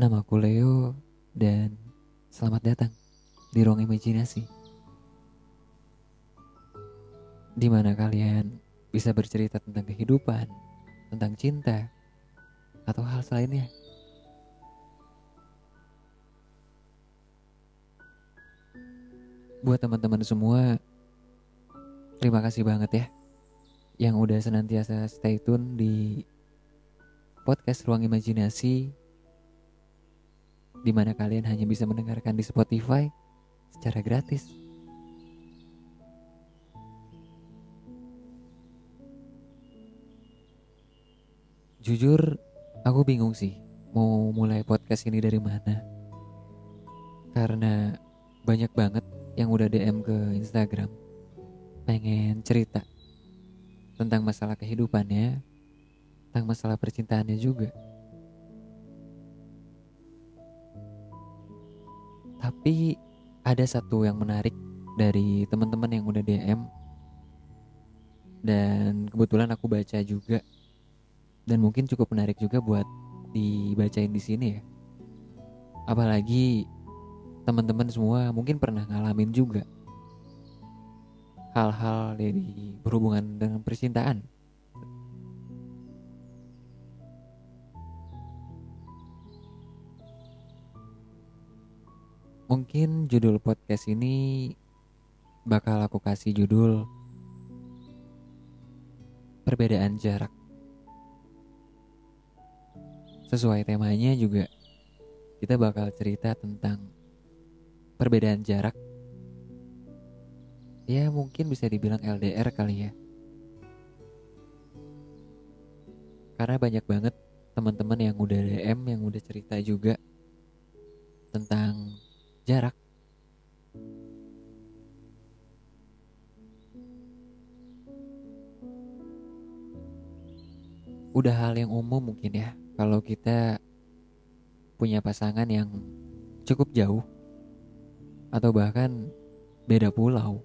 Namaku Leo dan selamat datang di ruang imajinasi. Di mana kalian bisa bercerita tentang kehidupan, tentang cinta, atau hal selainnya. Buat teman-teman semua, terima kasih banget ya yang udah senantiasa stay tune di podcast Ruang Imajinasi di mana kalian hanya bisa mendengarkan di Spotify secara gratis. Jujur, aku bingung sih mau mulai podcast ini dari mana. Karena banyak banget yang udah DM ke Instagram pengen cerita tentang masalah kehidupannya, tentang masalah percintaannya juga. Tapi ada satu yang menarik dari teman-teman yang udah DM dan kebetulan aku baca juga dan mungkin cukup menarik juga buat dibacain di sini ya. Apalagi teman-teman semua mungkin pernah ngalamin juga hal-hal dari berhubungan dengan percintaan. Mungkin judul podcast ini bakal aku kasih judul Perbedaan Jarak. Sesuai temanya juga kita bakal cerita tentang perbedaan jarak. Ya mungkin bisa dibilang LDR kali ya. Karena banyak banget teman-teman yang udah DM yang udah cerita juga tentang jarak. Udah hal yang umum mungkin ya kalau kita punya pasangan yang cukup jauh atau bahkan beda pulau.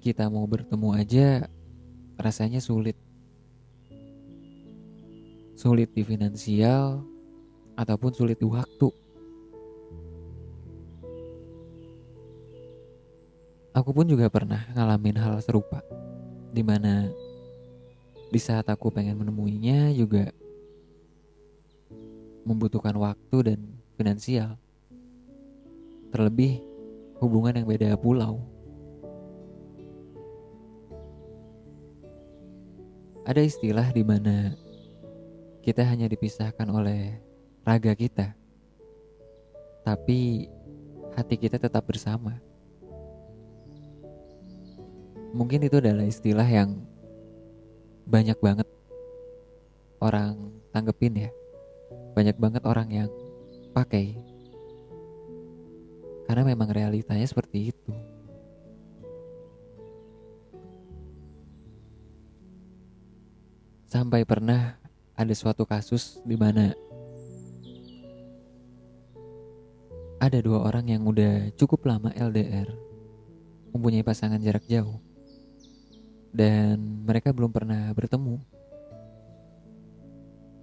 Kita mau bertemu aja rasanya sulit. Sulit di finansial, ataupun sulit di waktu. Aku pun juga pernah ngalamin hal serupa, di mana di saat aku pengen menemuinya juga membutuhkan waktu dan finansial. Terlebih hubungan yang beda pulau. Ada istilah di mana kita hanya dipisahkan oleh raga kita, tapi hati kita tetap bersama. Mungkin itu adalah istilah yang banyak banget orang tanggepin ya. Banyak banget orang yang pakai. Karena memang realitanya seperti itu. Sampai pernah ada suatu kasus di mana ada dua orang yang udah cukup lama LDR, mempunyai pasangan jarak jauh, dan mereka belum pernah bertemu.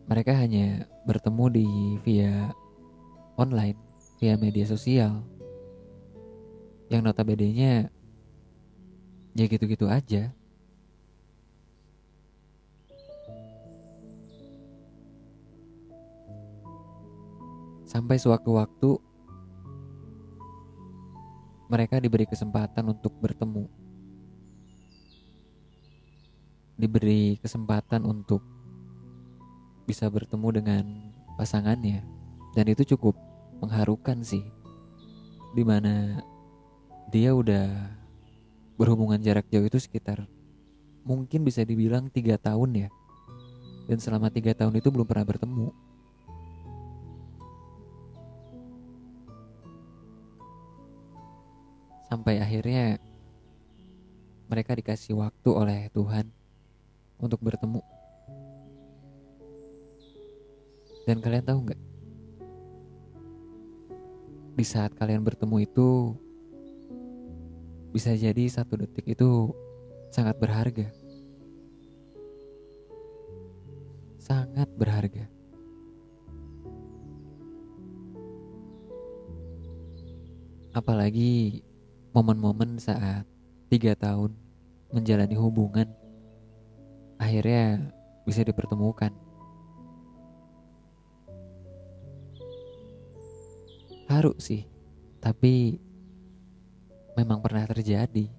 Mereka hanya bertemu di via online, via media sosial, yang notabene-nya ya gitu-gitu aja. Sampai sewaktu-waktu mereka diberi kesempatan untuk bertemu. Diberi kesempatan untuk bisa bertemu dengan pasangannya dan itu cukup mengharukan sih. Di mana dia udah berhubungan jarak jauh itu sekitar mungkin bisa dibilang tiga tahun ya. Dan selama tiga tahun itu belum pernah bertemu. sampai akhirnya mereka dikasih waktu oleh Tuhan untuk bertemu. Dan kalian tahu nggak? Di saat kalian bertemu itu bisa jadi satu detik itu sangat berharga. Sangat berharga. Apalagi momen-momen saat tiga tahun menjalani hubungan akhirnya bisa dipertemukan. Haru sih, tapi memang pernah terjadi.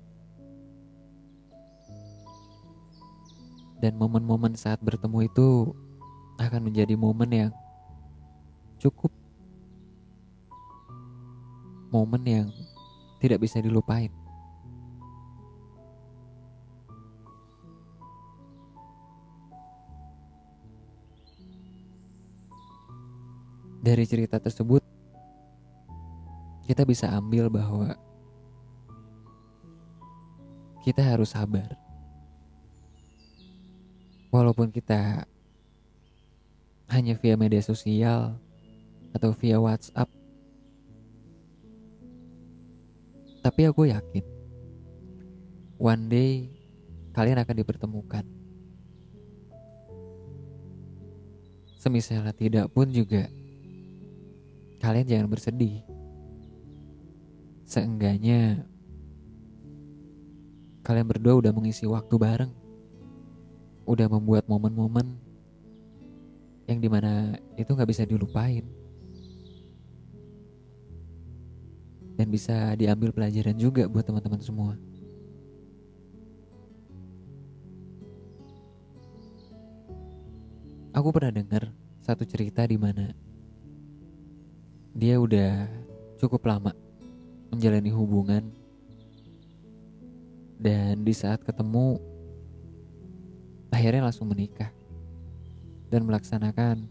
Dan momen-momen saat bertemu itu akan menjadi momen yang cukup momen yang tidak bisa dilupain. Dari cerita tersebut, kita bisa ambil bahwa kita harus sabar. Walaupun kita hanya via media sosial atau via WhatsApp Tapi aku yakin one day kalian akan dipertemukan. Semisalnya tidak pun juga kalian jangan bersedih. Seenggaknya kalian berdua udah mengisi waktu bareng. Udah membuat momen-momen yang di mana itu nggak bisa dilupain. Dan bisa diambil pelajaran juga buat teman-teman semua. Aku pernah dengar satu cerita di mana dia udah cukup lama menjalani hubungan dan di saat ketemu akhirnya langsung menikah dan melaksanakan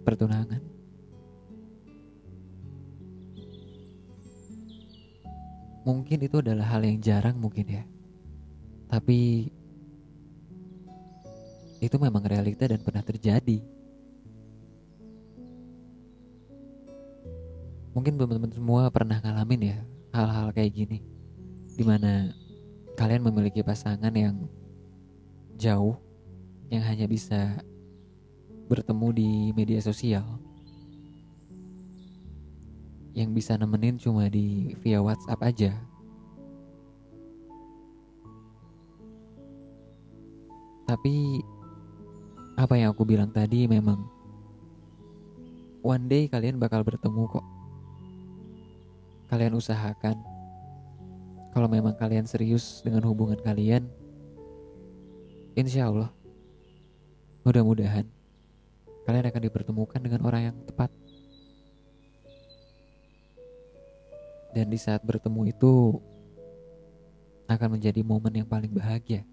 pertunangan. Mungkin itu adalah hal yang jarang mungkin ya. Tapi itu memang realita dan pernah terjadi. Mungkin teman-teman semua pernah ngalamin ya hal-hal kayak gini di mana kalian memiliki pasangan yang jauh yang hanya bisa bertemu di media sosial yang bisa nemenin cuma di via WhatsApp aja. Tapi apa yang aku bilang tadi memang one day kalian bakal bertemu kok. Kalian usahakan kalau memang kalian serius dengan hubungan kalian, insya Allah, mudah-mudahan kalian akan dipertemukan dengan orang yang tepat. Dan di saat bertemu itu akan menjadi momen yang paling bahagia.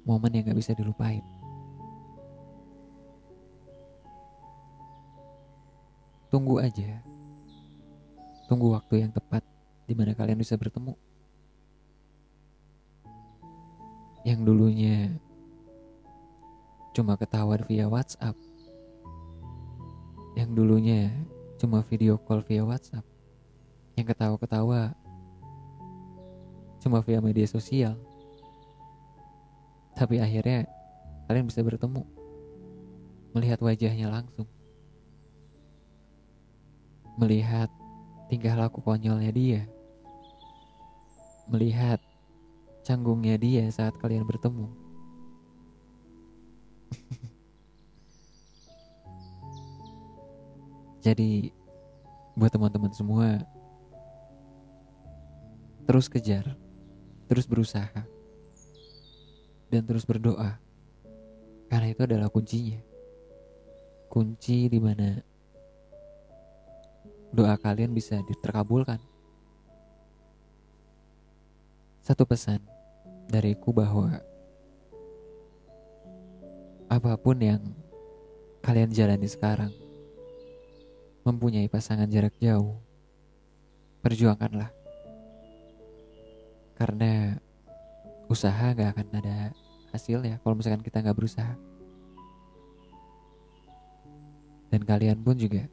Momen yang gak bisa dilupain. Tunggu aja. Tunggu waktu yang tepat di mana kalian bisa bertemu. Yang dulunya cuma ketawa via WhatsApp. Yang dulunya cuma video call via WhatsApp yang ketawa-ketawa cuma via media sosial. Tapi akhirnya kalian bisa bertemu, melihat wajahnya langsung, melihat tingkah laku konyolnya dia, melihat canggungnya dia saat kalian bertemu. Jadi buat teman-teman semua terus kejar, terus berusaha, dan terus berdoa. Karena itu adalah kuncinya. Kunci di mana doa kalian bisa diterkabulkan. Satu pesan dariku bahwa apa pun yang kalian jalani sekarang, mempunyai pasangan jarak jauh, perjuangkanlah karena usaha gak akan ada hasil ya kalau misalkan kita nggak berusaha. Dan kalian pun juga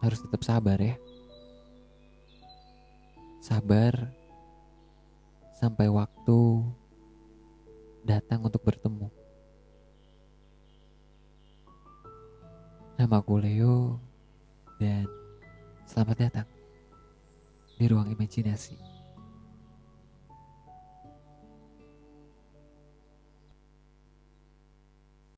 harus tetap sabar ya. Sabar sampai waktu datang untuk bertemu. Nama aku Leo dan Selamat datang di ruang imajinasi.